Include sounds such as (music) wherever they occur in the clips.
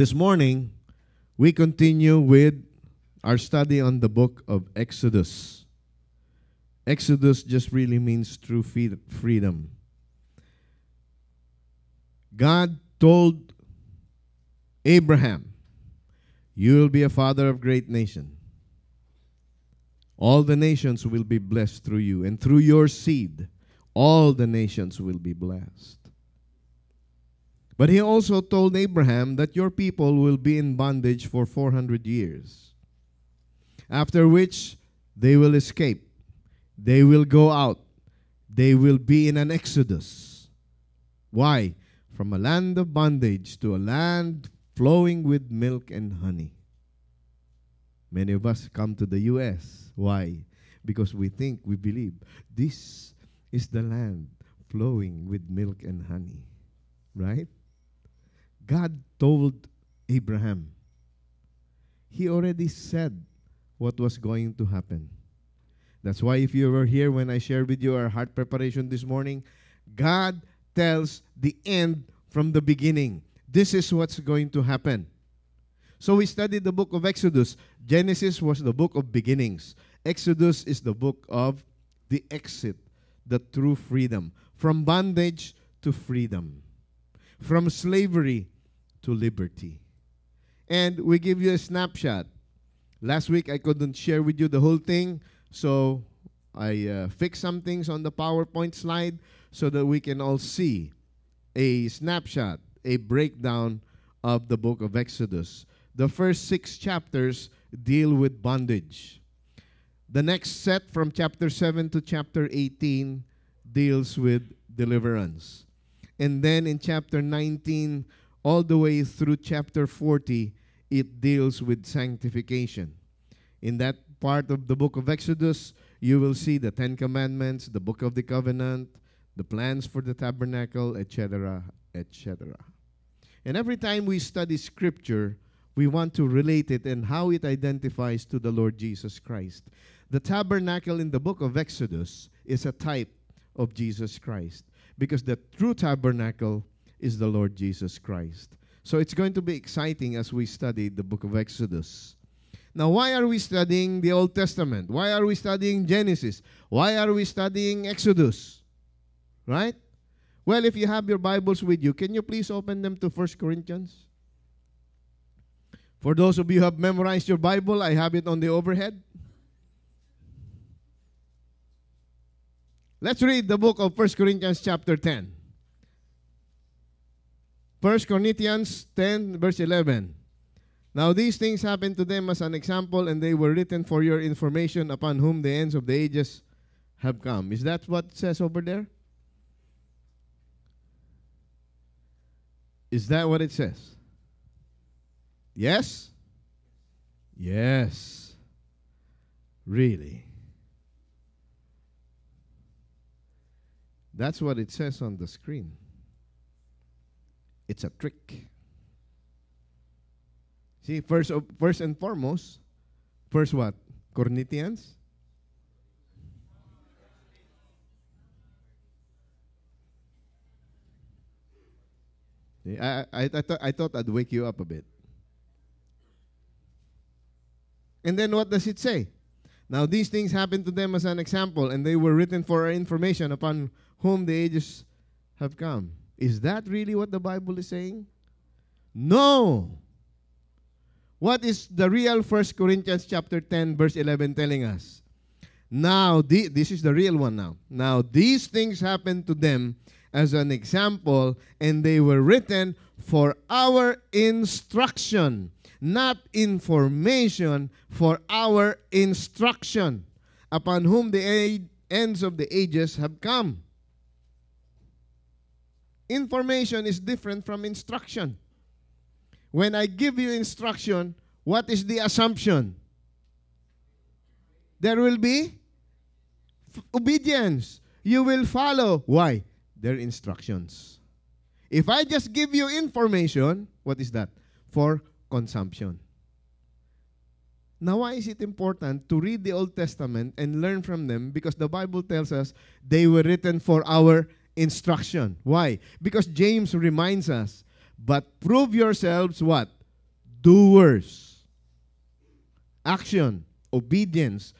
This morning, we continue with our study on the book of Exodus. Exodus just really means true freedom. God told Abraham, You will be a father of great nation. All the nations will be blessed through you, and through your seed, all the nations will be blessed. But he also told Abraham that your people will be in bondage for 400 years, after which they will escape. They will go out. They will be in an exodus. Why? From a land of bondage to a land flowing with milk and honey. Many of us come to the U.S. Why? Because we think, we believe, this is the land flowing with milk and honey. Right? God told Abraham. He already said what was going to happen. That's why, if you were here when I shared with you our heart preparation this morning, God tells the end from the beginning. This is what's going to happen. So we studied the book of Exodus. Genesis was the book of beginnings. Exodus is the book of the exit, the true freedom. From bondage to freedom. From slavery to liberty. And we give you a snapshot. Last week I couldn't share with you the whole thing, so I uh, fixed some things on the PowerPoint slide so that we can all see a snapshot, a breakdown of the book of Exodus. The first six chapters deal with bondage. The next set from chapter 7 to chapter 18 deals with deliverance. And then in chapter 19 all the way through chapter 40, it deals with sanctification. In that part of the book of Exodus, you will see the Ten Commandments, the book of the covenant, the plans for the tabernacle, etc., etc. And every time we study scripture, we want to relate it and how it identifies to the Lord Jesus Christ. The tabernacle in the book of Exodus is a type of Jesus Christ because the true tabernacle is the Lord Jesus Christ. So it's going to be exciting as we study the book of Exodus. Now, why are we studying the Old Testament? Why are we studying Genesis? Why are we studying Exodus? Right? Well, if you have your Bibles with you, can you please open them to 1 Corinthians? For those of you who have memorized your Bible, I have it on the overhead. Let's read the book of 1 Corinthians chapter 10. 1 Corinthians 10, verse 11. Now these things happened to them as an example, and they were written for your information, upon whom the ends of the ages have come. Is that what it says over there? Is that what it says? Yes? Yes. Really? That's what it says on the screen. It's a trick. See, first, of, first and foremost, first what? Corinthians? I, I, I, th- I thought I'd wake you up a bit. And then what does it say? Now these things happened to them as an example, and they were written for our information upon whom the ages have come. Is that really what the Bible is saying? No. What is the real 1 Corinthians chapter 10 verse 11 telling us? Now, the, this is the real one now. Now, these things happened to them as an example, and they were written for our instruction, not information, for our instruction, upon whom the ends of the ages have come. Information is different from instruction. When I give you instruction, what is the assumption? There will be f- obedience. You will follow. Why? Their instructions. If I just give you information, what is that? For consumption. Now, why is it important to read the Old Testament and learn from them? Because the Bible tells us they were written for our instruction. Why? Because James reminds us, but prove yourselves what? doers. Action, obedience,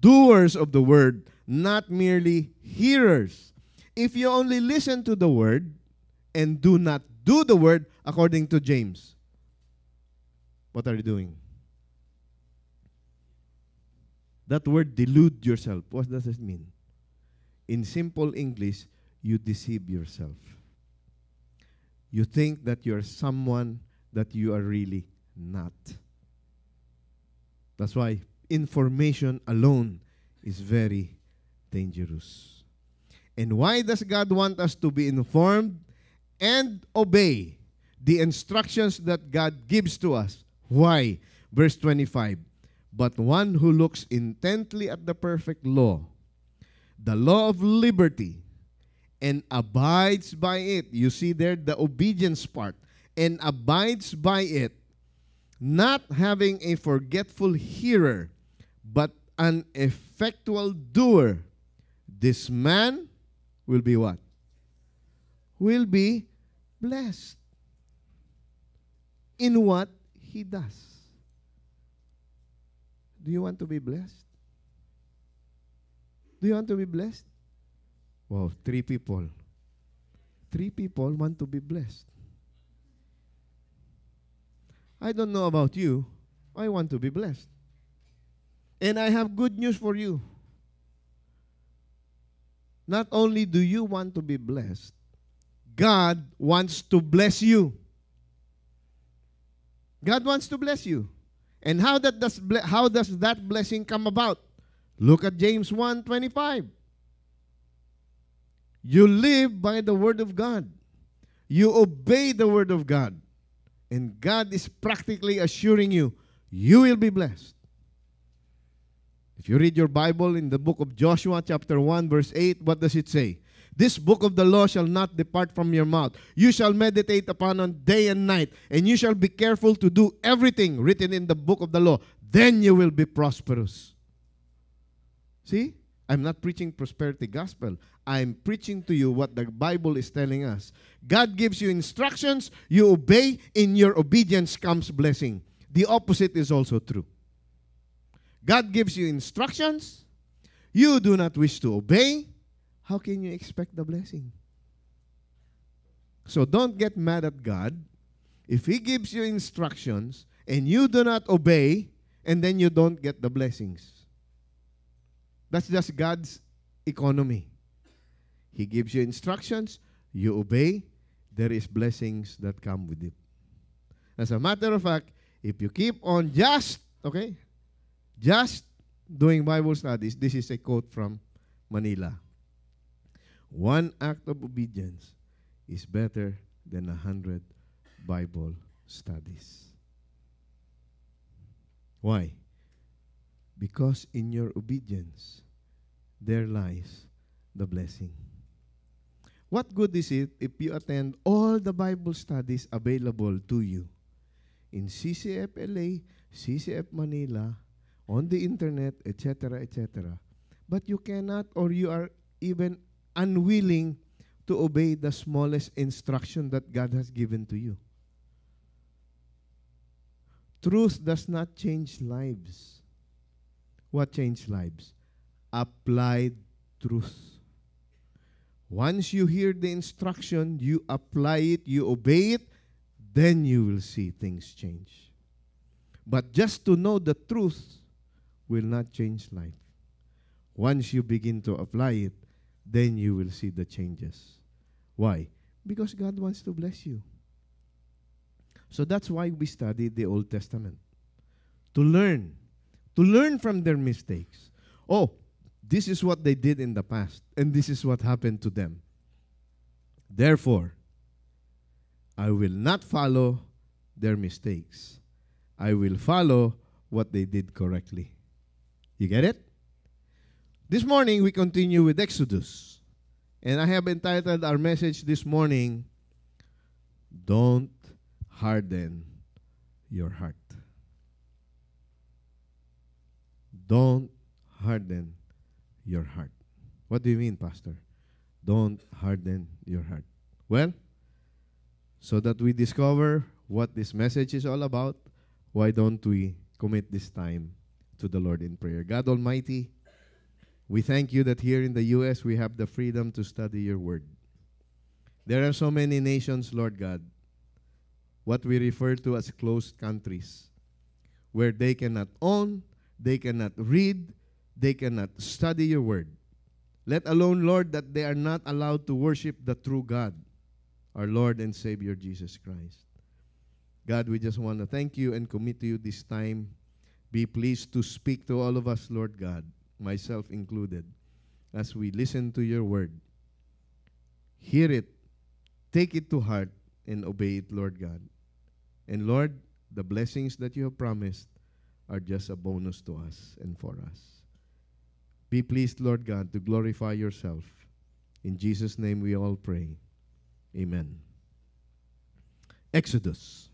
doers of the word, not merely hearers. If you only listen to the word and do not do the word according to James, what are you doing? That word delude yourself. What does it mean? In simple English, you deceive yourself. You think that you're someone that you are really not. That's why information alone is very dangerous. And why does God want us to be informed and obey the instructions that God gives to us? Why? Verse 25 But one who looks intently at the perfect law, the law of liberty, and abides by it. You see there the obedience part. And abides by it, not having a forgetful hearer, but an effectual doer. This man will be what? Will be blessed in what he does. Do you want to be blessed? Do you want to be blessed? Wow, three people. Three people want to be blessed. I don't know about you. I want to be blessed. And I have good news for you. Not only do you want to be blessed, God wants to bless you. God wants to bless you. And how that does how does that blessing come about? Look at James 1:25. You live by the word of God. You obey the word of God. And God is practically assuring you you will be blessed. If you read your Bible in the book of Joshua chapter 1 verse 8, what does it say? This book of the law shall not depart from your mouth. You shall meditate upon it day and night, and you shall be careful to do everything written in the book of the law. Then you will be prosperous. See? I'm not preaching prosperity gospel. I'm preaching to you what the Bible is telling us. God gives you instructions, you obey, in your obedience comes blessing. The opposite is also true. God gives you instructions, you do not wish to obey, how can you expect the blessing? So don't get mad at God. If He gives you instructions and you do not obey, and then you don't get the blessings. That's just God's economy. He gives you instructions, you obey, there is blessings that come with it. As a matter of fact, if you keep on just, okay, just doing Bible studies, this is a quote from Manila. One act of obedience is better than a hundred Bible studies. Why? Because in your obedience, there lies the blessing. What good is it if you attend all the Bible studies available to you in CCF LA, CCF Manila, on the internet, etc., etc., but you cannot or you are even unwilling to obey the smallest instruction that God has given to you. Truth does not change lives. What changed lives? Applied truth. Once you hear the instruction, you apply it, you obey it, then you will see things change. But just to know the truth will not change life. Once you begin to apply it, then you will see the changes. Why? Because God wants to bless you. So that's why we study the Old Testament. To learn. To learn from their mistakes. Oh, this is what they did in the past, and this is what happened to them. Therefore, I will not follow their mistakes. I will follow what they did correctly. You get it? This morning, we continue with Exodus. And I have entitled our message this morning, Don't Harden Your Heart. Don't harden your heart. What do you mean, Pastor? Don't harden your heart. Well, so that we discover what this message is all about, why don't we commit this time to the Lord in prayer? God Almighty, we thank you that here in the U.S. we have the freedom to study your word. There are so many nations, Lord God, what we refer to as closed countries, where they cannot own, they cannot read, they cannot study your word. Let alone, Lord, that they are not allowed to worship the true God, our Lord and Savior Jesus Christ. God, we just want to thank you and commit to you this time. Be pleased to speak to all of us, Lord God, myself included, as we listen to your word. Hear it, take it to heart, and obey it, Lord God. And Lord, the blessings that you have promised are just a bonus to us and for us. Be pleased, Lord God, to glorify yourself. In Jesus' name we all pray. Amen. Exodus.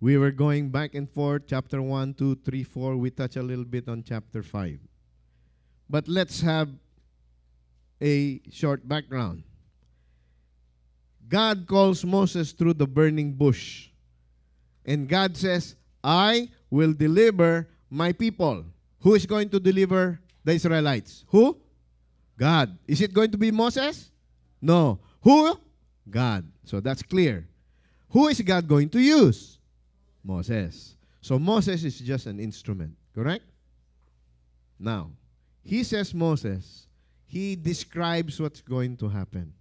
We were going back and forth, chapter 1, 2, 3, 4. We touch a little bit on chapter 5. But let's have a short background. God calls Moses through the burning bush. And God says, I will deliver my people. Who is going to deliver the Israelites? Who? God. Is it going to be Moses? No. Who? God. So that's clear. Who is God going to use? Moses. So Moses is just an instrument, correct? Now, he says Moses, he describes what's going to happen.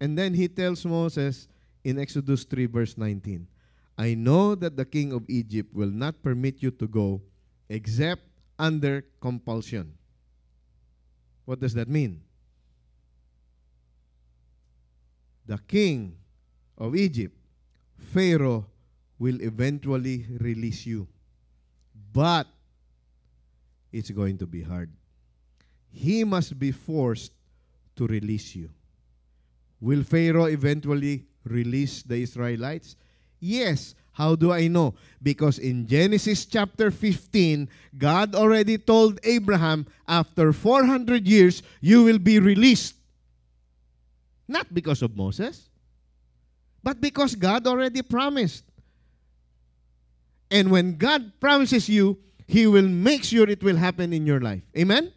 And then he tells Moses in Exodus 3, verse 19, I know that the king of Egypt will not permit you to go except under compulsion. What does that mean? The king of Egypt, Pharaoh, will eventually release you. But it's going to be hard. He must be forced to release you. Will Pharaoh eventually release the Israelites? Yes. How do I know? Because in Genesis chapter 15, God already told Abraham, after 400 years, you will be released. Not because of Moses, but because God already promised. And when God promises you, He will make sure it will happen in your life. Amen?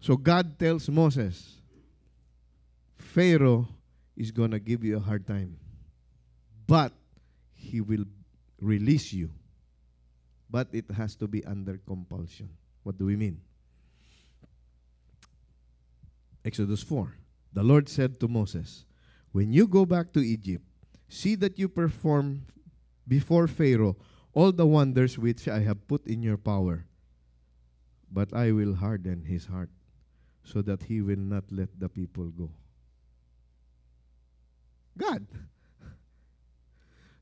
So God tells Moses, Pharaoh is going to give you a hard time but he will release you. But it has to be under compulsion. What do we mean? Exodus 4. The Lord said to Moses, When you go back to Egypt, see that you perform before Pharaoh all the wonders which I have put in your power. But I will harden his heart so that he will not let the people go. God.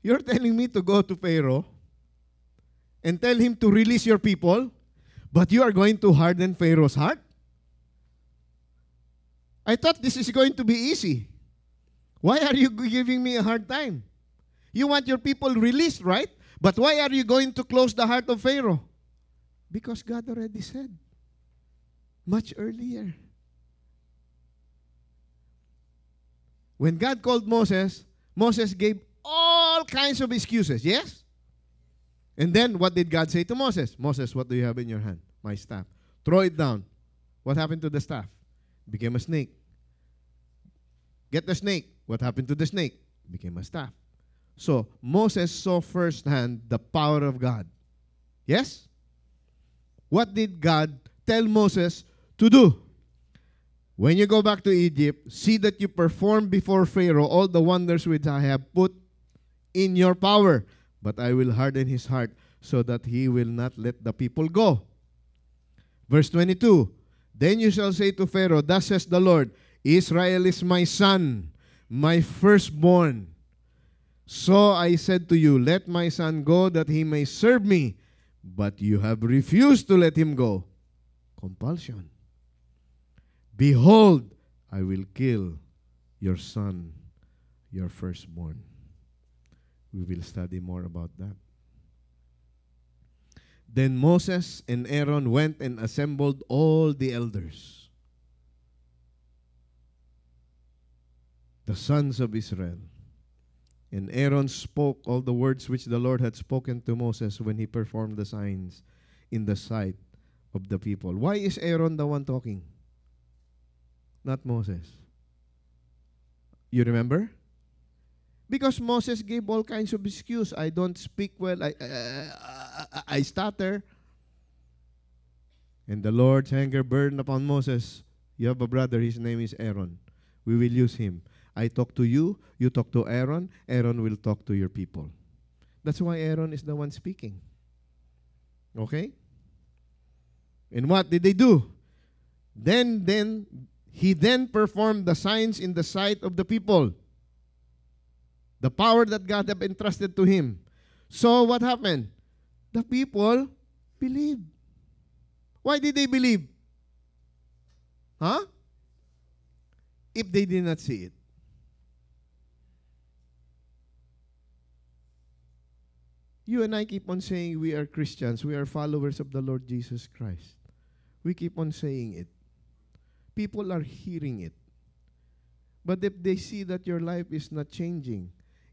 You're telling me to go to Pharaoh and tell him to release your people, but you are going to harden Pharaoh's heart? I thought this is going to be easy. Why are you giving me a hard time? You want your people released, right? But why are you going to close the heart of Pharaoh? Because God already said much earlier. When God called Moses, Moses gave all kinds of excuses. Yes? And then what did God say to Moses? Moses, what do you have in your hand? My staff. Throw it down. What happened to the staff? Became a snake. Get the snake. What happened to the snake? Became a staff. So Moses saw firsthand the power of God. Yes? What did God tell Moses to do? When you go back to Egypt, see that you perform before Pharaoh all the wonders which I have put in your power. But I will harden his heart so that he will not let the people go. Verse 22 Then you shall say to Pharaoh, Thus says the Lord, Israel is my son, my firstborn. So I said to you, Let my son go that he may serve me. But you have refused to let him go. Compulsion. Behold, I will kill your son, your firstborn. We will study more about that. Then Moses and Aaron went and assembled all the elders, the sons of Israel, And Aaron spoke all the words which the Lord had spoken to Moses when he performed the signs in the sight of the people. Why is Aaron the one talking? Not Moses. You remember? Because Moses gave all kinds of excuse. I don't speak well. I, uh, I stutter. And the Lord's anger burned upon Moses. You have a brother, his name is Aaron. We will use him. I talk to you, you talk to Aaron, Aaron will talk to your people. That's why Aaron is the one speaking. Okay? And what did they do? Then then he then performed the signs in the sight of the people. The power that God had entrusted to him. So what happened? The people believed. Why did they believe? Huh? If they did not see it. You and I keep on saying we are Christians, we are followers of the Lord Jesus Christ. We keep on saying it. People are hearing it. But if they see that your life is not changing,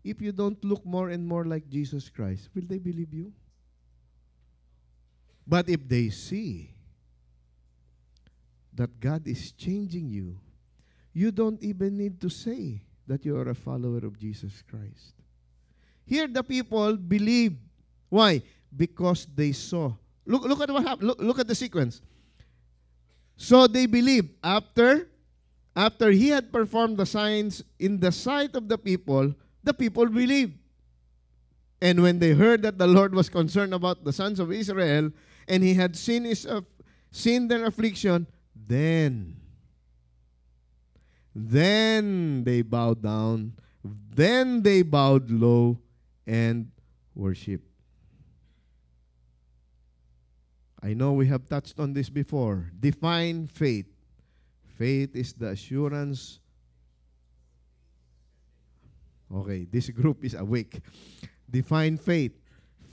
if you don't look more and more like Jesus Christ, will they believe you? But if they see that God is changing you, you don't even need to say that you are a follower of Jesus Christ. Here the people believed. Why? Because they saw. Look, look at what happened. Look, look at the sequence. So they believed after after he had performed the signs in the sight of the people, the people believed. And when they heard that the Lord was concerned about the sons of Israel and he had seen his uh, seen their affliction, then, then they bowed down, then they bowed low and worship. I know we have touched on this before. Define faith. Faith is the assurance. Okay, this group is awake. Define faith.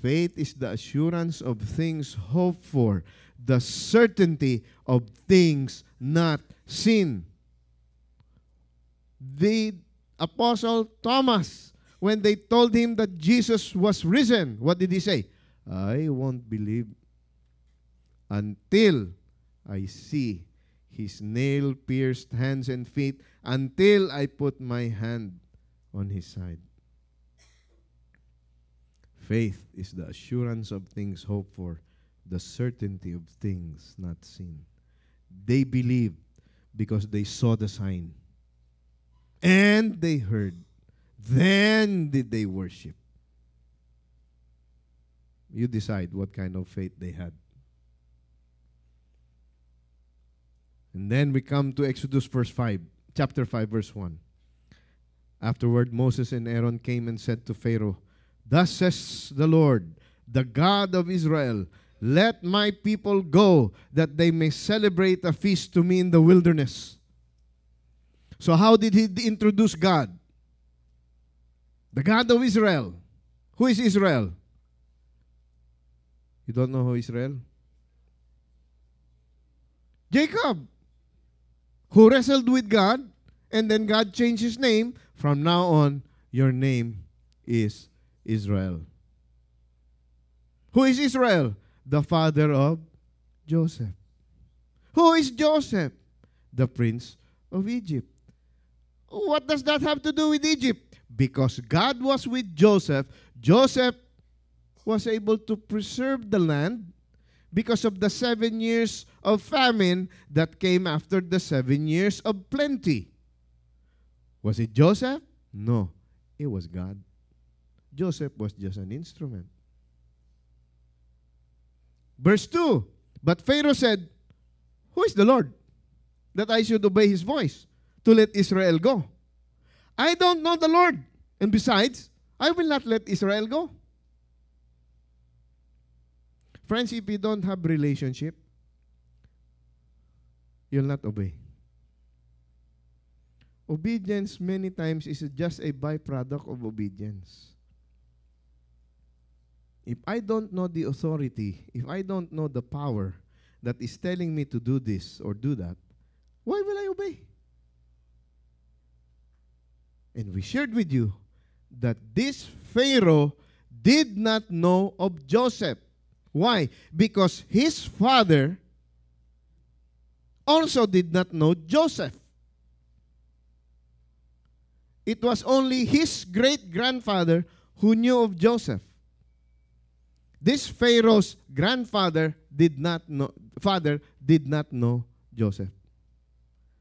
Faith is the assurance of things hoped for, the certainty of things not seen. The apostle Thomas, when they told him that Jesus was risen, what did he say? I won't believe until I see his nail pierced hands and feet, until I put my hand on his side. Faith is the assurance of things hoped for, the certainty of things not seen. They believed because they saw the sign. And they heard. Then did they worship. You decide what kind of faith they had. And then we come to Exodus verse 5, chapter 5 verse 1. Afterward Moses and Aaron came and said to Pharaoh, Thus says the Lord, the God of Israel, let my people go, that they may celebrate a feast to me in the wilderness. So, how did he introduce God? The God of Israel. Who is Israel? You don't know who Israel? Jacob, who wrestled with God, and then God changed his name. From now on, your name is Israel. Who is Israel? The father of Joseph. Who is Joseph? The prince of Egypt. What does that have to do with Egypt? Because God was with Joseph, Joseph was able to preserve the land because of the seven years of famine that came after the seven years of plenty. Was it Joseph? No, it was God. Joseph was just an instrument. Verse 2 But Pharaoh said, Who is the Lord that I should obey his voice to let Israel go? I don't know the Lord. And besides, I will not let Israel go. Friends, if you don't have relationship, you'll not obey. Obedience many times is just a byproduct of obedience. If I don't know the authority, if I don't know the power that is telling me to do this or do that, why will I obey? And we shared with you that this Pharaoh did not know of Joseph. Why? Because his father also did not know Joseph. It was only his great grandfather who knew of Joseph. This Pharaoh's grandfather did not know father did not know Joseph.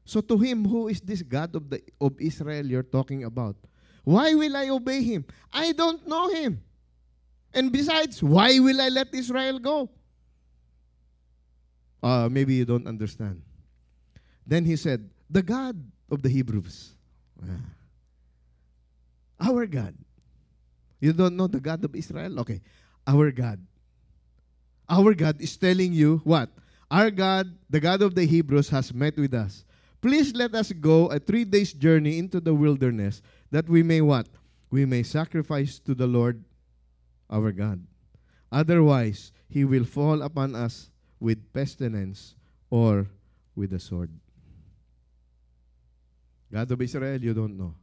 So to him, who is this God of the of Israel you're talking about? Why will I obey him? I don't know him. And besides, why will I let Israel go? Uh, maybe you don't understand. Then he said, The God of the Hebrews. Ah. Our God. You don't know the God of Israel? Okay. Our God. Our God is telling you what? Our God, the God of the Hebrews, has met with us. Please let us go a three days journey into the wilderness that we may what? We may sacrifice to the Lord our God. Otherwise, he will fall upon us with pestilence or with the sword. God of Israel, you don't know.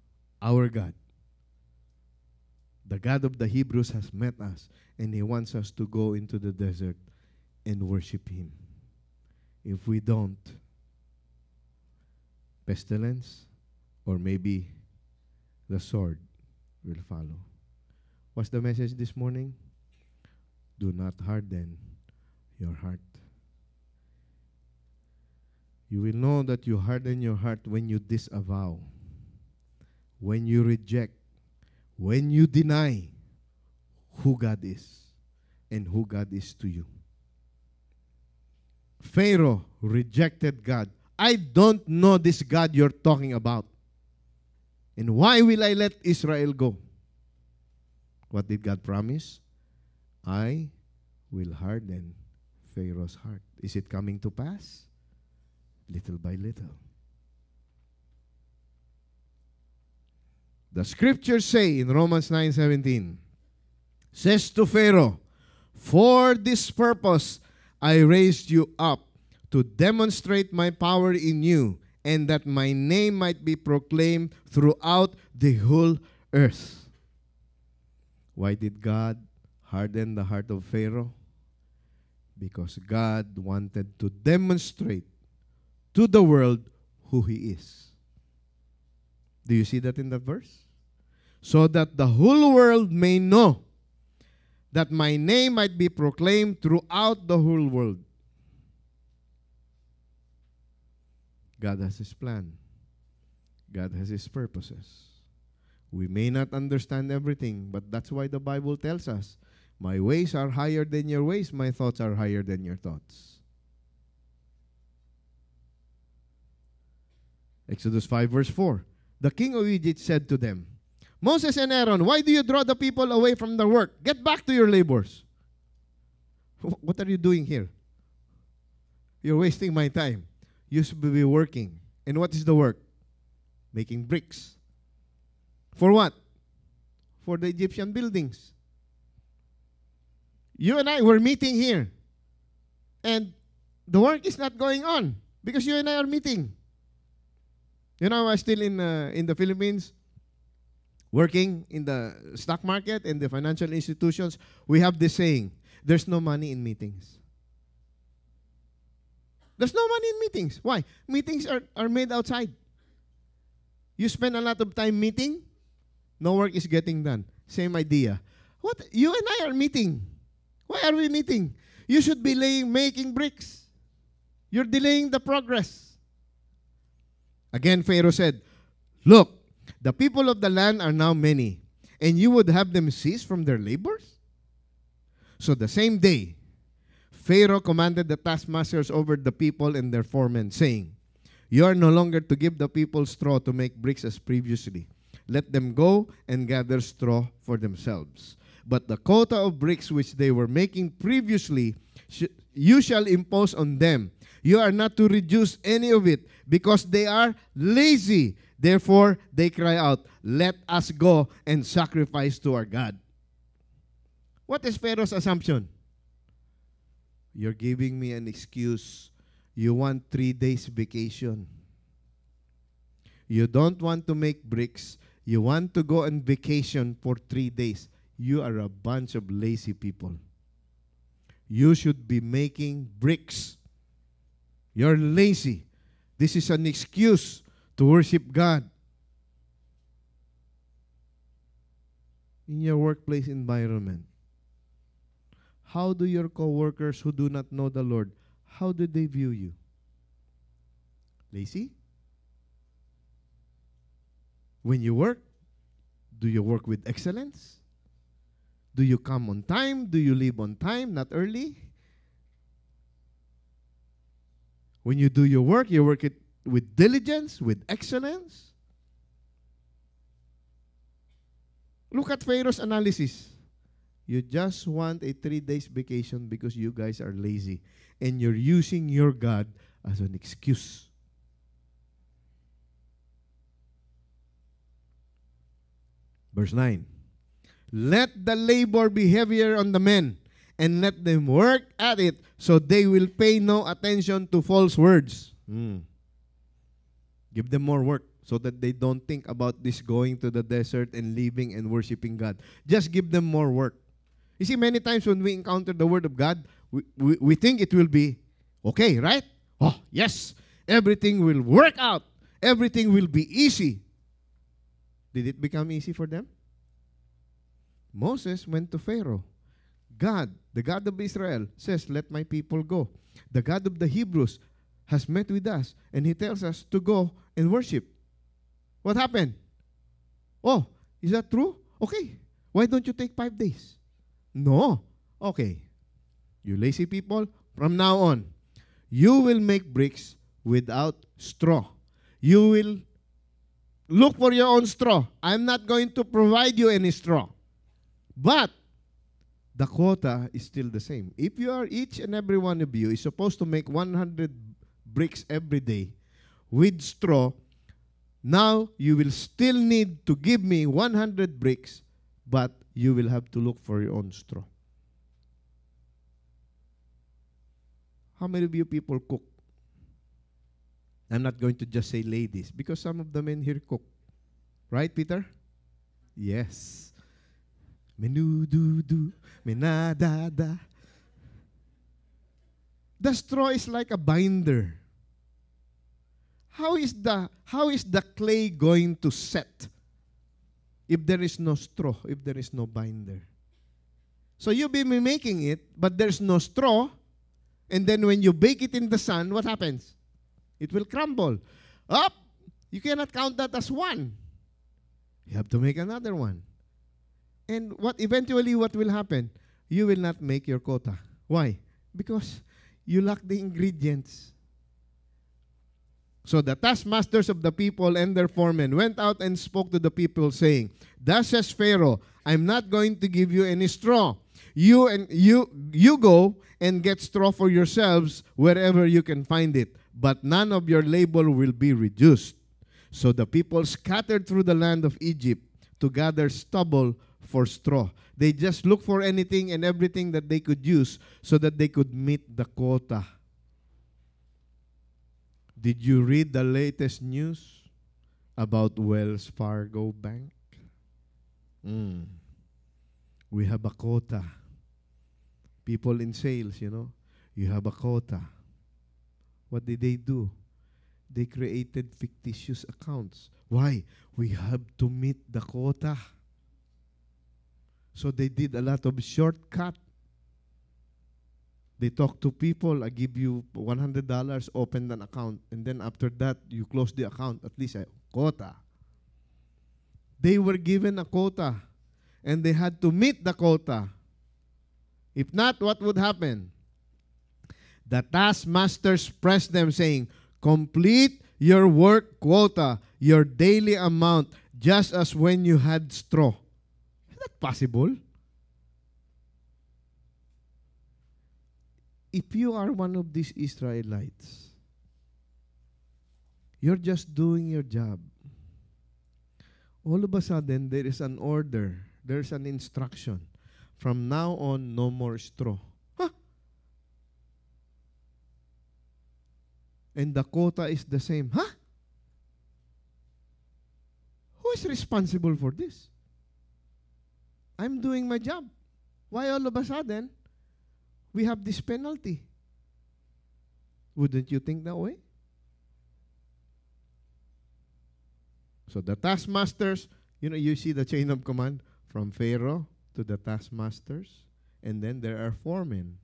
Our God. The God of the Hebrews has met us, and He wants us to go into the desert and worship Him. If we don't, pestilence or maybe the sword will follow. What's the message this morning? Do not harden your heart. You will know that you harden your heart when you disavow, when you reject when you deny who God is and who God is to you. Pharaoh rejected God. I don't know this God you're talking about. And why will I let Israel go? What did God promise? I will harden Pharaoh's heart. Is it coming to pass? Little by little. The scriptures say in Romans 9:17 says to Pharaoh, "For this purpose I raised you up to demonstrate my power in you and that my name might be proclaimed throughout the whole earth." Why did God harden the heart of Pharaoh? Because God wanted to demonstrate to the world who he is. Do you see that in that verse? so that the whole world may know that my name might be proclaimed throughout the whole world. God has His plan. God has His purposes. We may not understand everything, but that's why the Bible tells us, My ways are higher than your ways, my thoughts are higher than your thoughts. Exodus 5, verse 4. The king of Egypt said to them, Moses and Aaron, why do you draw the people away from their work? Get back to your labors. (laughs) What are you doing here? You're wasting my time. You should be working. And what is the work? Making bricks. For what? For the Egyptian buildings. You and I were meeting here. And the work is not going on because you and I are meeting. You know, I was still in uh, in the Philippines working in the stock market and the financial institutions, we have this saying there's no money in meetings. There's no money in meetings. Why? Meetings are, are made outside. You spend a lot of time meeting, no work is getting done. Same idea. What you and I are meeting. Why are we meeting? You should be laying, making bricks. You're delaying the progress. Again, Pharaoh said, Look, the people of the land are now many, and you would have them cease from their labors? So the same day, Pharaoh commanded the taskmasters over the people and their foremen, saying, You are no longer to give the people straw to make bricks as previously. Let them go and gather straw for themselves. But the quota of bricks which they were making previously, sh- you shall impose on them. You are not to reduce any of it, because they are lazy. Therefore, they cry out, Let us go and sacrifice to our God. What is Pharaoh's assumption? You're giving me an excuse. You want three days vacation. You don't want to make bricks. You want to go on vacation for three days. You are a bunch of lazy people. You should be making bricks. You're lazy. This is an excuse to worship God. In your workplace environment, how do your co-workers who do not know the Lord, how do they view you? Lazy? When you work, do you work with excellence? Do you come on time? Do you leave on time, not early? When you do your work, you work it with diligence, with excellence. Look at Pharaoh's analysis. You just want a three days vacation because you guys are lazy and you're using your God as an excuse. Verse 9 Let the labor be heavier on the men, and let them work at it, so they will pay no attention to false words. Hmm. Give them more work so that they don't think about this going to the desert and living and worshiping God. Just give them more work. You see, many times when we encounter the Word of God, we, we, we think it will be okay, right? Oh, yes, everything will work out, everything will be easy. Did it become easy for them? Moses went to Pharaoh. God, the God of Israel, says, Let my people go. The God of the Hebrews has met with us, and he tells us to go and worship. What happened? Oh, is that true? Okay. Why don't you take five days? No. Okay. You lazy people, from now on, you will make bricks without straw. You will look for your own straw. I'm not going to provide you any straw. But the quota is still the same. If you are each and every one of you is supposed to make 100 bricks every day with straw, now you will still need to give me 100 bricks, but you will have to look for your own straw. How many of you people cook? I'm not going to just say ladies because some of the men here cook. Right, Peter? Yes. Menududu, menadada. The straw is like a binder. How is the how is the clay going to set if there is no straw, if there is no binder? So you be making it, but there's no straw, and then when you bake it in the sun, what happens? It will crumble. Up! You cannot count that as one. You have to make another one. And what eventually what will happen? You will not make your quota. Why? Because you lack the ingredients. So the taskmasters of the people and their foremen went out and spoke to the people, saying, Thus says Pharaoh, I'm not going to give you any straw. You and you you go and get straw for yourselves wherever you can find it, but none of your labor will be reduced. So the people scattered through the land of Egypt to gather stubble for straw. They just looked for anything and everything that they could use so that they could meet the quota. Did you read the latest news about Wells Fargo Bank? Mm. We have a quota. People in sales, you know, you have a quota. What did they do? They created fictitious accounts. Why? We have to meet the quota. So they did a lot of shortcut. They talk to people, I give you $100, open an account, and then after that, you close the account, at least a quota. They were given a quota, and they had to meet the quota. If not, what would happen? The taskmasters pressed them, saying, Complete your work quota, your daily amount, just as when you had straw. Is that possible? If you are one of these Israelites, you're just doing your job. All of a sudden, there is an order, there's an instruction. From now on, no more straw. And the quota is the same. Huh? Who's responsible for this? I'm doing my job. Why all of a sudden we have this penalty? Wouldn't you think that way? So the taskmasters, you know, you see the chain of command from Pharaoh to the taskmasters, and then there are foremen.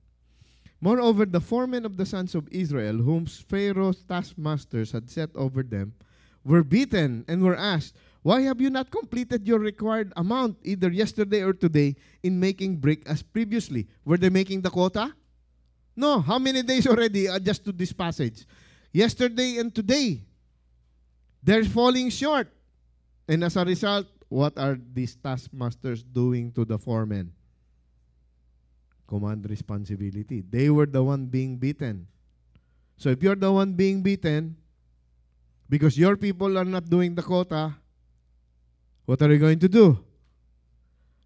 Moreover, the foremen of the sons of Israel, whom Pharaoh's taskmasters had set over them, were beaten and were asked, Why have you not completed your required amount either yesterday or today in making brick as previously? Were they making the quota? No. How many days already uh, just to this passage? Yesterday and today. They're falling short. And as a result, what are these taskmasters doing to the foremen? Command responsibility. They were the one being beaten. So if you're the one being beaten, because your people are not doing the quota, what are you going to do?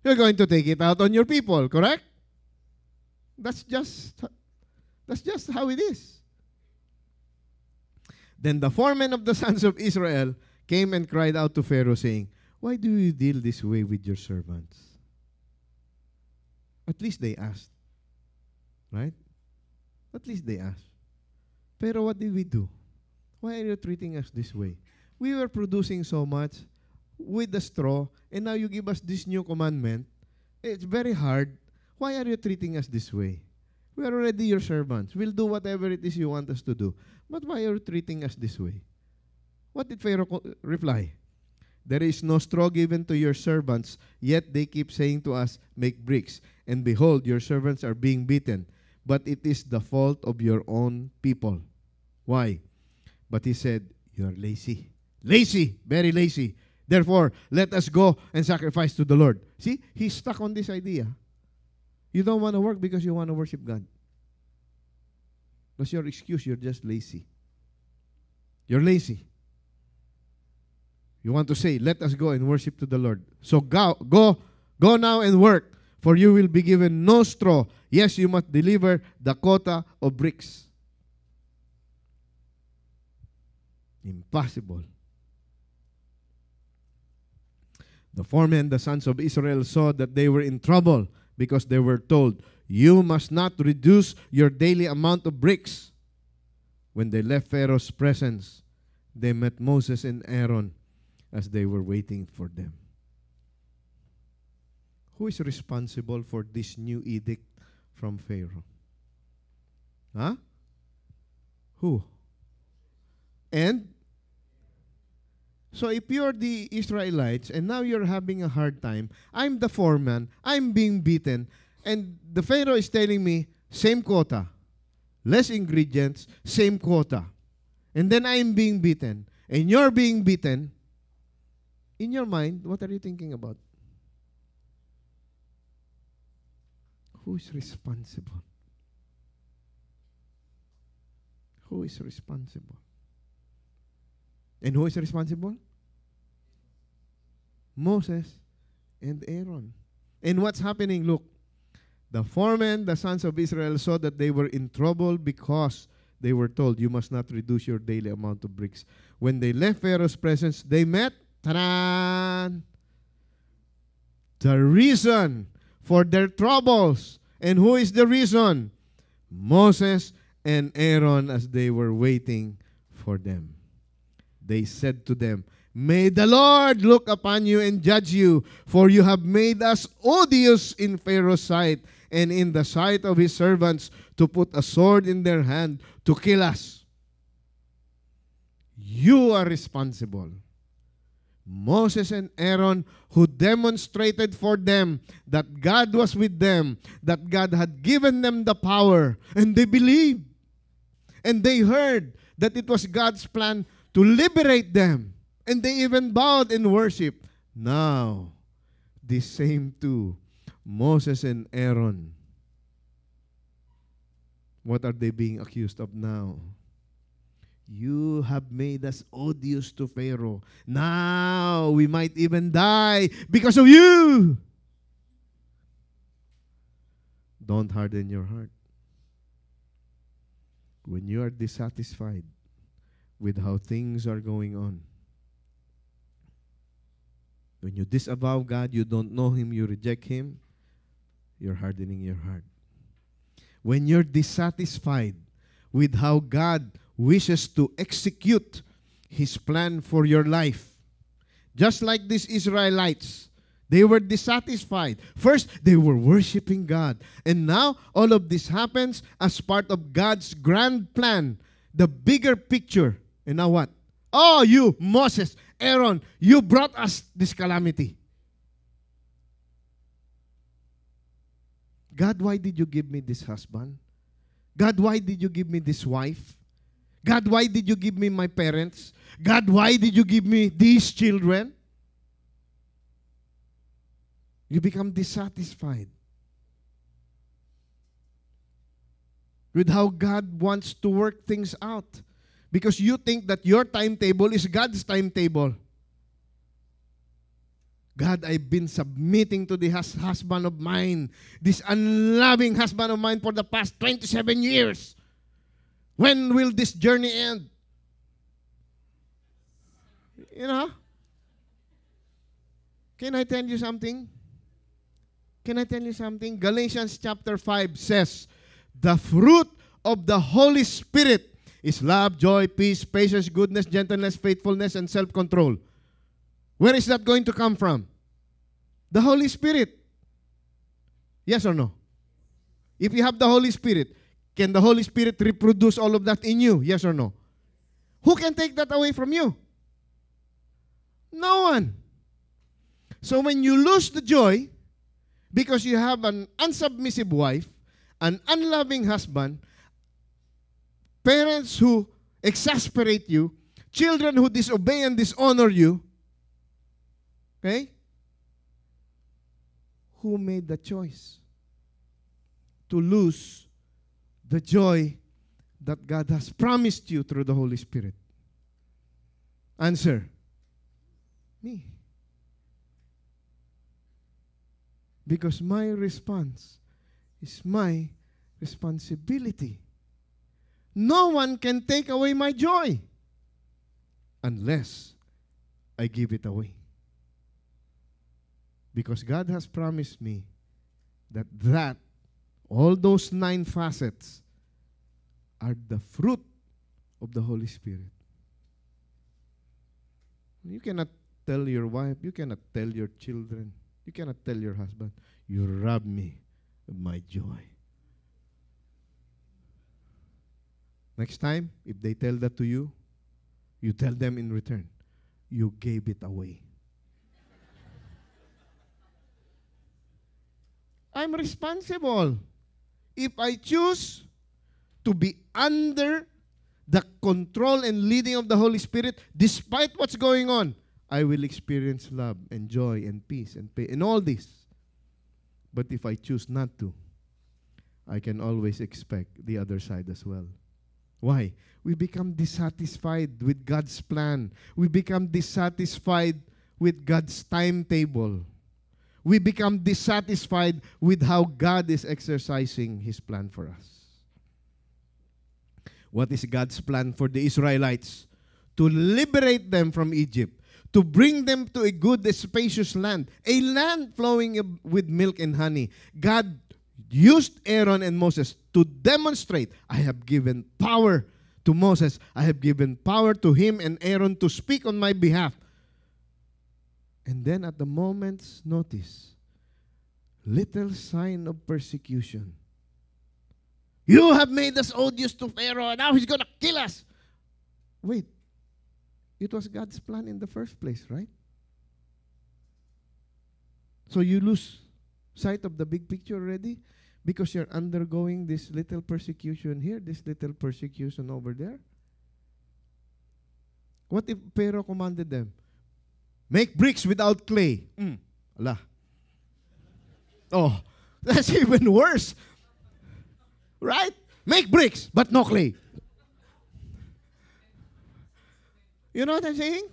You're going to take it out on your people, correct? That's just that's just how it is. Then the foremen of the (laughs) sons of Israel came and cried out to Pharaoh, saying, Why do you deal this way with your servants? At least they asked. Right? At least they asked. Pero what did we do? Why are you treating us this way? We were producing so much with the straw, and now you give us this new commandment. It's very hard. Why are you treating us this way? We are already your servants. We'll do whatever it is you want us to do. But why are you treating us this way? What did Pharaoh reply? There is no straw given to your servants, yet they keep saying to us, Make bricks. And behold, your servants are being beaten. But it is the fault of your own people. Why? But he said, You are lazy. Lazy, very lazy. Therefore, let us go and sacrifice to the Lord. See, he's stuck on this idea. You don't want to work because you want to worship God. That's your excuse. You're just lazy. You're lazy. You want to say, let us go and worship to the Lord. So go, go, go now and work, for you will be given no straw. Yes, you must deliver the quota of bricks. Impossible. The foremen, the sons of Israel, saw that they were in trouble because they were told, You must not reduce your daily amount of bricks. When they left Pharaoh's presence, they met Moses and Aaron as they were waiting for them. Who is responsible for this new edict from Pharaoh? Huh? Who? And so if you're the Israelites and now you're having a hard time, I'm the foreman, I'm being beaten, and the Pharaoh is telling me, same quota, less ingredients, same quota. And then I'm being beaten, and you're being beaten. In your mind, what are you thinking about? Who is responsible? Who is responsible? And who is responsible? Moses and Aaron. And what's happening? Look, the foremen, the sons of Israel, saw that they were in trouble because they were told, You must not reduce your daily amount of bricks. When they left Pharaoh's presence, they met ta the reason for their troubles. And who is the reason? Moses and Aaron as they were waiting for them. They said to them, May the Lord look upon you and judge you, for you have made us odious in Pharaoh's sight and in the sight of his servants to put a sword in their hand to kill us. You are responsible. Moses and Aaron, who demonstrated for them that God was with them, that God had given them the power, and they believed. And they heard that it was God's plan to liberate them. And they even bowed in worship. Now, the same two, Moses and Aaron, what are they being accused of now? You have made us odious to Pharaoh. Now we might even die because of you. Don't harden your heart. When you are dissatisfied, with how things are going on. When you disavow God, you don't know Him, you reject Him, you're hardening your heart. When you're dissatisfied with how God wishes to execute His plan for your life, just like these Israelites, they were dissatisfied. First, they were worshiping God. And now, all of this happens as part of God's grand plan, the bigger picture. And now what? Oh, you, Moses, Aaron, you brought us this calamity. God, why did you give me this husband? God, why did you give me this wife? God, why did you give me my parents? God, why did you give me these children? You become dissatisfied with how God wants to work things out because you think that your timetable is God's timetable. God, I've been submitting to the hus- husband of mine, this unloving husband of mine for the past 27 years. When will this journey end? You know? Can I tell you something? Can I tell you something? Galatians chapter 5 says, The fruit of the Holy Spirit is love, joy, peace, patience, goodness, gentleness, faithfulness, and self control. Where is that going to come from? The Holy Spirit. Yes or no? If you have the Holy Spirit, can the Holy Spirit reproduce all of that in you? Yes or no? Who can take that away from you? No one. So when you lose the joy because you have an unsubmissive wife, an unloving husband, parents who exasperate you, children who disobey and dishonor you, okay? Who made the choice to lose the joy that God has promised you through the Holy Spirit? Answer Me. Because my response is my responsibility. No one can take away my joy unless I give it away. Because God has promised me that that all those nine facets are the fruit of the Holy Spirit. You cannot tell your wife, you cannot tell your children, you cannot tell your husband, you rob me of my joy. Next time, if they tell that to you, you tell them in return, you gave it away. (laughs) I'm responsible. If I choose to be under the control and leading of the Holy Spirit, despite what's going on, I will experience love and joy and peace and pain and all this. But if I choose not to, I can always expect the other side as well. Why? We become dissatisfied with God's plan. We become dissatisfied with God's timetable. We become dissatisfied with how God is exercising His plan for us. What is God's plan for the Israelites? To liberate them from Egypt, to bring them to a good, spacious land, a land flowing with milk and honey. God used Aaron and Moses to demonstrate I have given power to Moses, I have given power to him and Aaron to speak on my behalf. And then at the moment's notice, little sign of persecution. You have made us odious to Pharaoh, and now he's going to kill us. Wait, it was God's plan in the first place, right? So you lose sight of the big picture already because you're undergoing this little persecution here, this little persecution over there. What if Pharaoh commanded them? Make bricks without clay. Mm. Allah. Oh, (laughs) that's even worse. Right? Make bricks, but no clay. You know what I'm saying?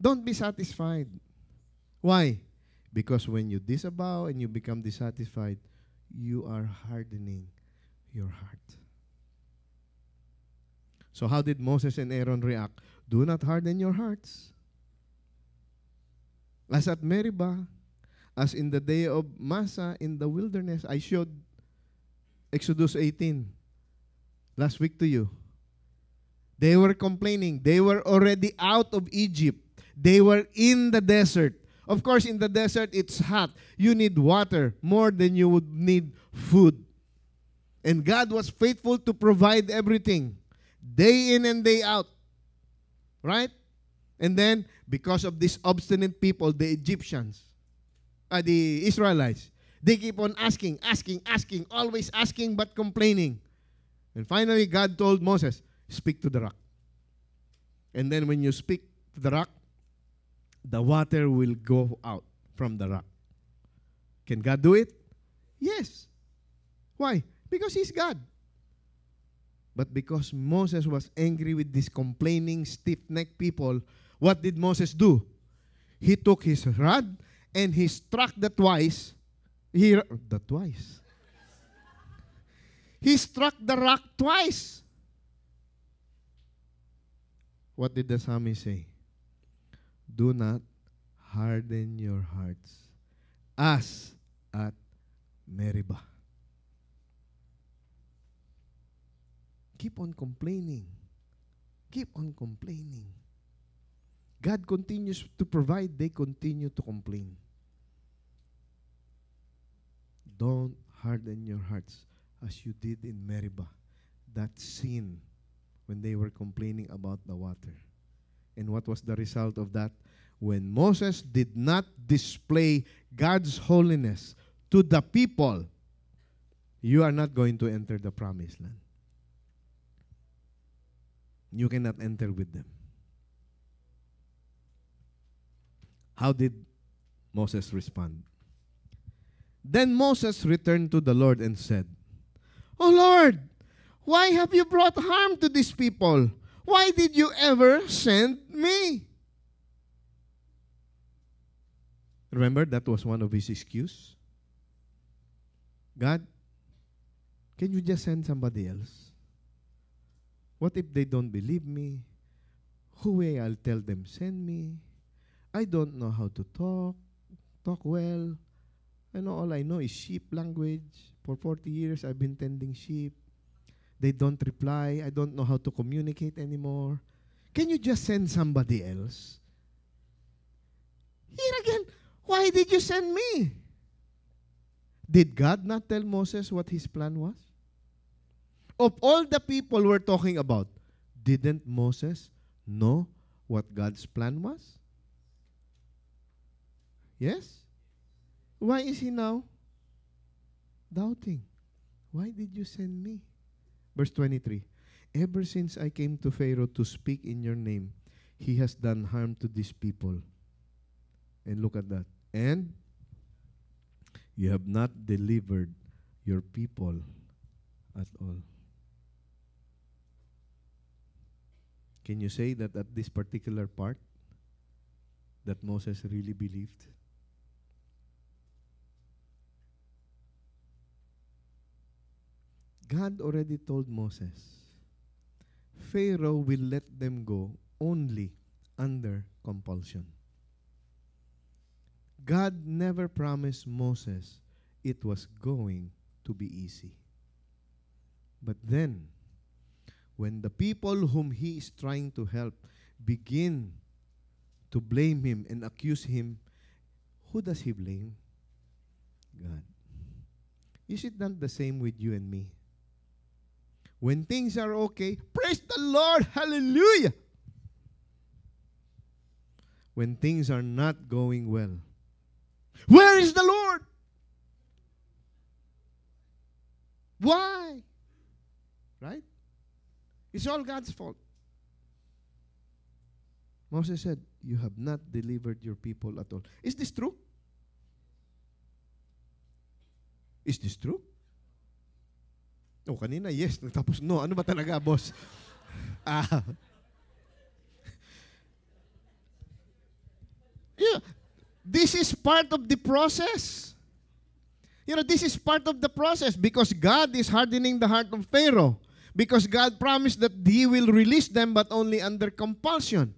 Don't be satisfied. Why? Because when you disavow and you become dissatisfied, you are hardening your heart. So, how did Moses and Aaron react? Do not harden your hearts. As at Meribah, as in the day of Massa in the wilderness, I showed Exodus 18 last week to you. They were complaining. They were already out of Egypt. They were in the desert. Of course, in the desert, it's hot. You need water more than you would need food. And God was faithful to provide everything, day in and day out. Right? And then, because of these obstinate people, the Egyptians, uh, the Israelites, they keep on asking, asking, asking, always asking but complaining. And finally, God told Moses, Speak to the rock. And then when you speak to the rock, the water will go out from the rock. Can God do it? Yes. Why? Because He's God. But because Moses was angry with these complaining, stiff necked people, what did Moses do? He took his rod and he struck the twice. He, the twice. he struck the rock twice. What did the psalmist say? Do not harden your hearts as at Meribah. Keep on complaining. Keep on complaining. God continues to provide, they continue to complain. Don't harden your hearts as you did in Meribah. That sin when they were complaining about the water. And what was the result of that? When Moses did not display God's holiness to the people, you are not going to enter the promised land. You cannot enter with them. How did Moses respond? Then Moses returned to the Lord and said, Oh Lord, why have you brought harm to these people? Why did you ever send me? Remember, that was one of his excuses. God, can you just send somebody else? What if they don't believe me? Who way I'll tell them send me? I don't know how to talk, talk well. I know all I know is sheep language. For 40 years I've been tending sheep. They don't reply. I don't know how to communicate anymore. Can you just send somebody else? Here again, why did you send me? Did God not tell Moses what his plan was? Of all the people we're talking about, didn't Moses know what God's plan was? Yes? Why is he now doubting? Why did you send me? Verse 23 Ever since I came to Pharaoh to speak in your name, he has done harm to these people. And look at that. And you have not delivered your people at all. Can you say that at this particular part that Moses really believed? God already told Moses, Pharaoh will let them go only under compulsion. God never promised Moses it was going to be easy. But then, when the people whom he is trying to help begin to blame him and accuse him, who does he blame? God. Is it not the same with you and me? When things are okay, praise the Lord, hallelujah. When things are not going well, where is the Lord? Why? Right? It's all God's fault. Moses said, You have not delivered your people at all. Is this true? Is this true? Oh, kanina, yes. Tapos, no. Ano ba talaga, boss? ah. yeah. This is part of the process. You know, this is part of the process because God is hardening the heart of Pharaoh. Because God promised that He will release them but only under compulsion.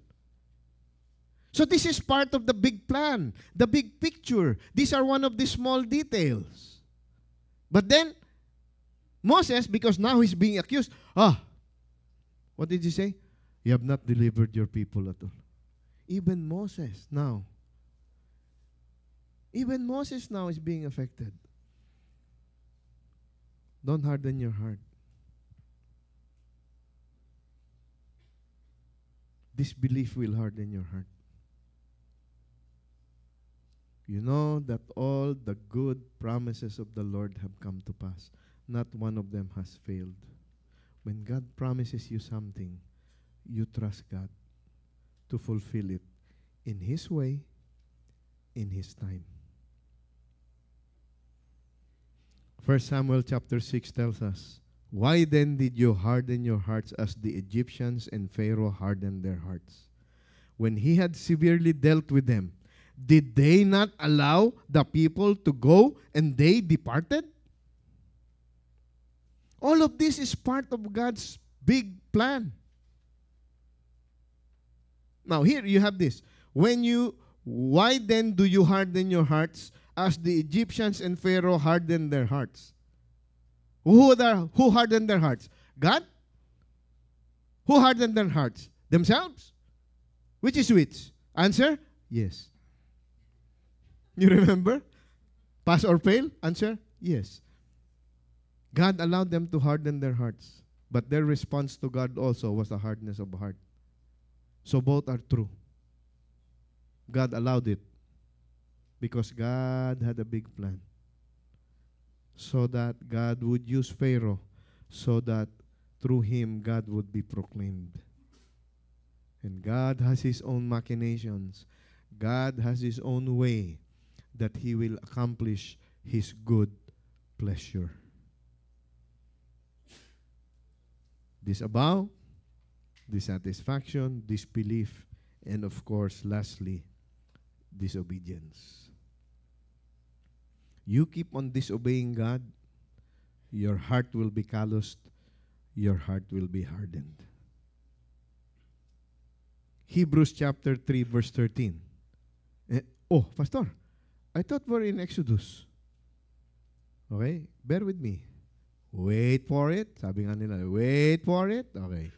So this is part of the big plan, the big picture. These are one of the small details. But then, Moses, because now he's being accused, ah, what did he say? You have not delivered your people at all. Even Moses now. Even Moses now is being affected. Don't harden your heart. Disbelief will harden your heart. You know that all the good promises of the Lord have come to pass. Not one of them has failed. When God promises you something, you trust God to fulfill it in His way, in His time. 1 Samuel chapter 6 tells us, Why then did you harden your hearts as the Egyptians and Pharaoh hardened their hearts? When he had severely dealt with them, did they not allow the people to go and they departed? All of this is part of God's big plan. Now, here you have this. When you, why then do you harden your hearts as the Egyptians and Pharaoh hardened their hearts? Who, are, who hardened their hearts? God? Who hardened their hearts? Themselves? Which is which? Answer? Yes. You remember? Pass or fail? Answer? Yes. God allowed them to harden their hearts, but their response to God also was a hardness of heart. So both are true. God allowed it because God had a big plan. So that God would use Pharaoh so that through him God would be proclaimed. And God has his own machinations. God has his own way that he will accomplish his good pleasure. Disavow, dissatisfaction, disbelief, and of course, lastly, disobedience. You keep on disobeying God, your heart will be calloused, your heart will be hardened. Hebrews chapter 3, verse 13. Eh, oh, Pastor, I thought we're in Exodus. Okay? Bear with me. Wait for it. Sabi nga nila, wait for it. Okay.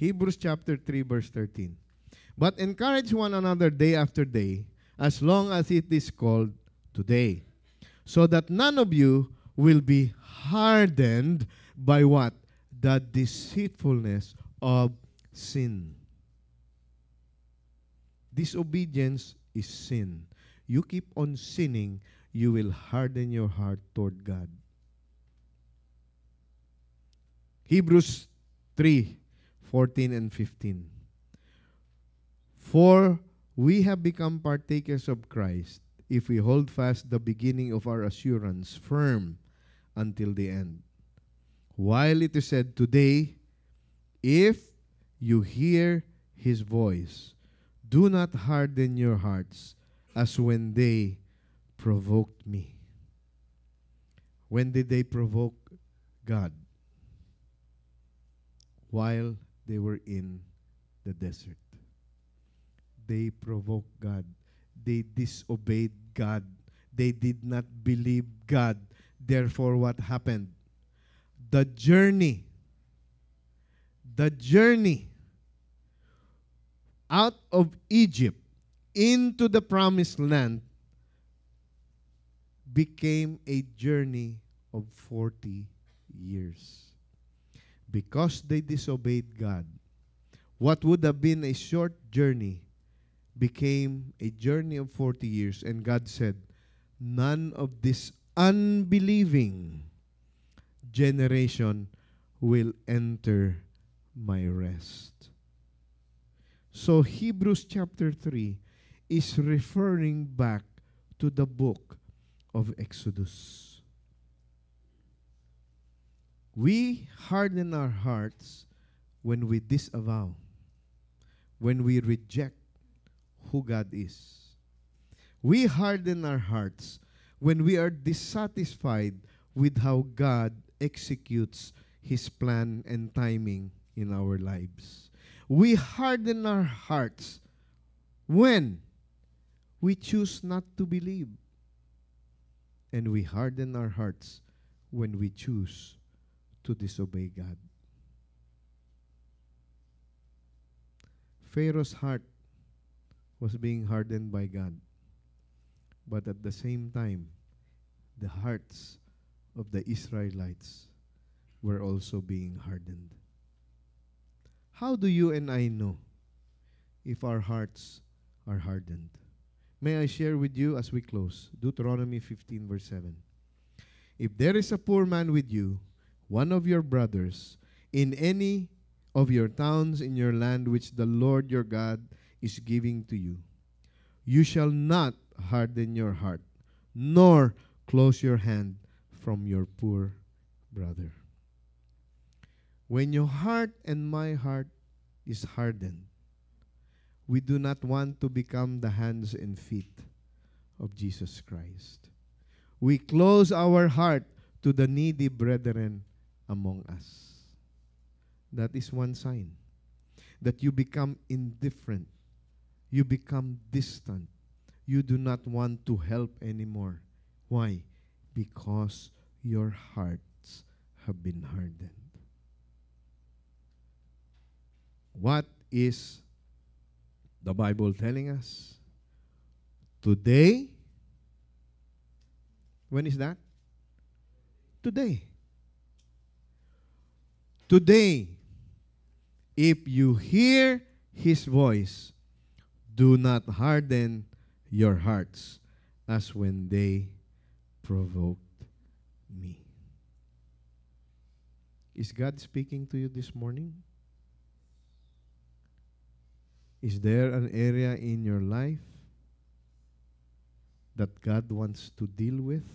Hebrews chapter 3 verse 13. But encourage one another day after day, as long as it is called today, so that none of you will be hardened by what? The deceitfulness of sin. Disobedience is sin. You keep on sinning, you will harden your heart toward God. Hebrews 3 14 and 15. For we have become partakers of Christ if we hold fast the beginning of our assurance firm until the end. While it is said today, if you hear his voice, do not harden your hearts as when they provoked me. When did they provoke God? While they were in the desert. They provoked God. They disobeyed God. They did not believe God. Therefore, what happened? The journey, the journey out of Egypt into the promised land became a journey of 40 years because they disobeyed God, what would have been a short journey became a journey of 40 years. And God said, None of this unbelieving generation will enter my rest. So, Hebrews chapter 3 is referring back to the book of Exodus. We harden our hearts when we disavow, when we reject who God is. We harden our hearts when we are dissatisfied with how God executes His plan and timing in our lives. We harden our hearts when we choose not to believe and we harden our hearts when we choose to disobey God. Pharaoh's heart was being hardened by God. But at the same time, the hearts of the Israelites were also being hardened. How do you and I know if our hearts are hardened? May I share with you as we close Deuteronomy 15, verse 7. If there is a poor man with you, one of your brothers, in any of your towns in your land which the Lord your God is giving to you, you shall not harden your heart, nor close your hand from your poor brother. When your heart and my heart is hardened, we do not want to become the hands and feet of Jesus Christ. We close our heart to the needy brethren among us. That is one sign that you become indifferent, you become distant, you do not want to help anymore. Why? Because your hearts have been hardened. What is the Bible telling us? Today, when is that? Today. Today, if you hear his voice, do not harden your hearts as when they provoked me. Is God speaking to you this morning? Is there an area in your life that God wants to deal with?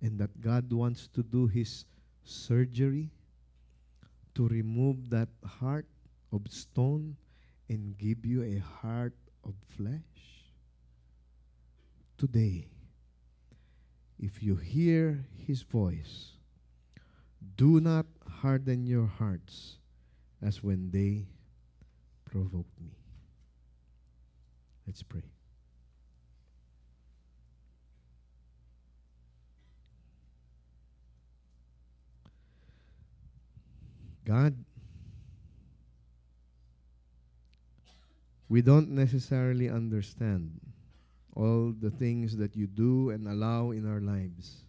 And that God wants to do His surgery to remove that heart of stone and give you a heart of flesh? Today, if you hear His voice, do not harden your hearts as when they provoked me. Let's pray. God, we don't necessarily understand all the things that you do and allow in our lives.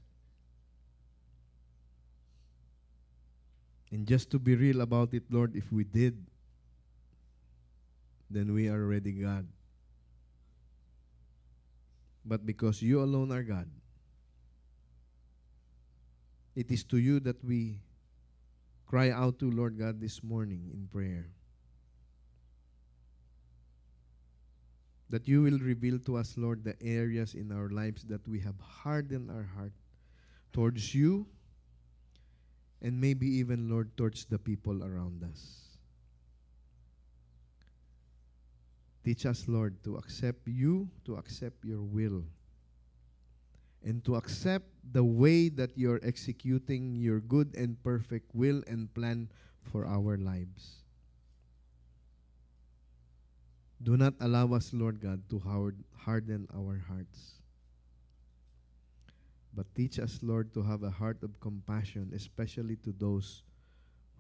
And just to be real about it, Lord, if we did, then we are already God. But because you alone are God, it is to you that we cry out to Lord God this morning in prayer. That you will reveal to us, Lord, the areas in our lives that we have hardened our heart towards you and maybe even, Lord, towards the people around us. Teach us, Lord, to accept you, to accept your will, and to accept the way that you're executing your good and perfect will and plan for our lives. Do not allow us, Lord God, to harden our hearts. But teach us, Lord, to have a heart of compassion, especially to those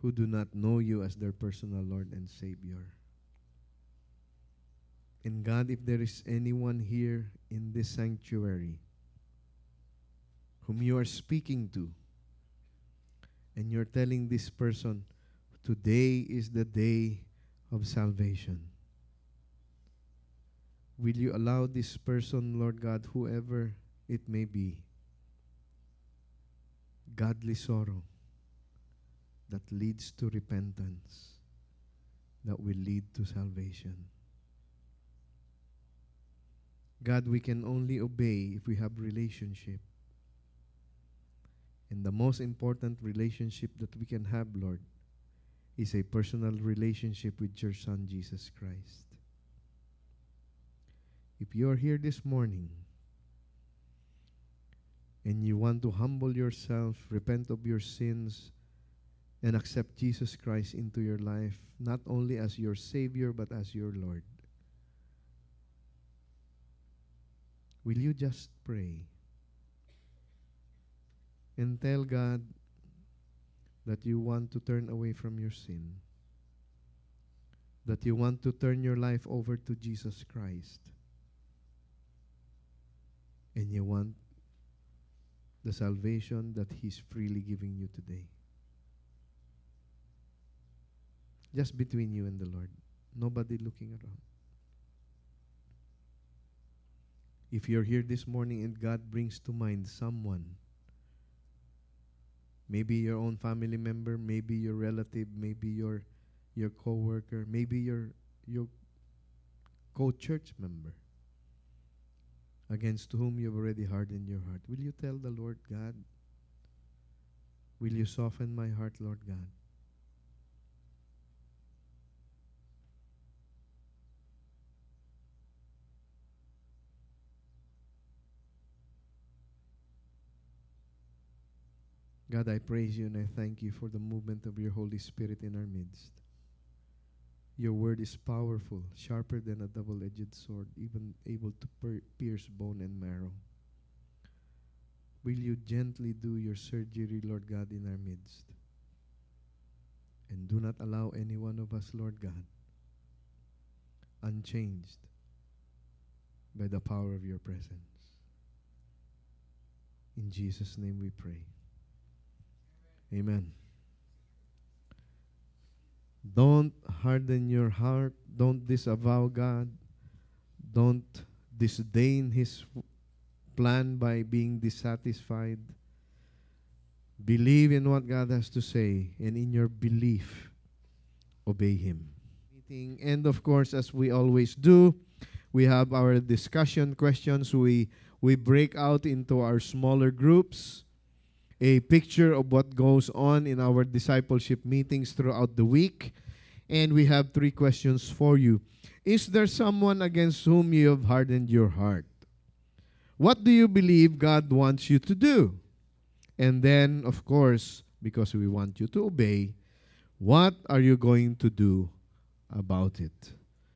who do not know you as their personal Lord and Savior. And God, if there is anyone here in this sanctuary whom you are speaking to, and you're telling this person, today is the day of salvation. Will you allow this person, Lord God, whoever it may be, godly sorrow that leads to repentance, that will lead to salvation? God, we can only obey if we have relationship. And the most important relationship that we can have, Lord, is a personal relationship with your Son, Jesus Christ. If you are here this morning and you want to humble yourself, repent of your sins, and accept Jesus Christ into your life, not only as your Savior, but as your Lord, will you just pray and tell God that you want to turn away from your sin? That you want to turn your life over to Jesus Christ? And you want the salvation that He's freely giving you today. Just between you and the Lord. Nobody looking around. If you're here this morning and God brings to mind someone, maybe your own family member, maybe your relative, maybe your your co-worker, maybe your your co-church member against whom you've already hardened your heart. Will you tell the Lord God? Will you soften my heart, Lord God? God, I praise you and I thank you for the movement of your Holy Spirit in our midst. Your word is powerful, sharper than a double edged sword, even able to per- pierce bone and marrow. Will you gently do your surgery, Lord God, in our midst? And do not allow any one of us, Lord God, unchanged by the power of your presence. In Jesus' name we pray. Amen. Don't harden your heart. Don't disavow God. Don't disdain His plan by being dissatisfied. Believe in what God has to say, and in your belief, obey Him. And of course, as we always do, we have our discussion questions. We we break out into our smaller groups a picture of what goes on in our discipleship meetings throughout the week. And we have three questions for you. Is there someone against whom you have hardened your heart? What do you believe God wants you to do? And then, of course, because we want you to obey, what are you going to do about it?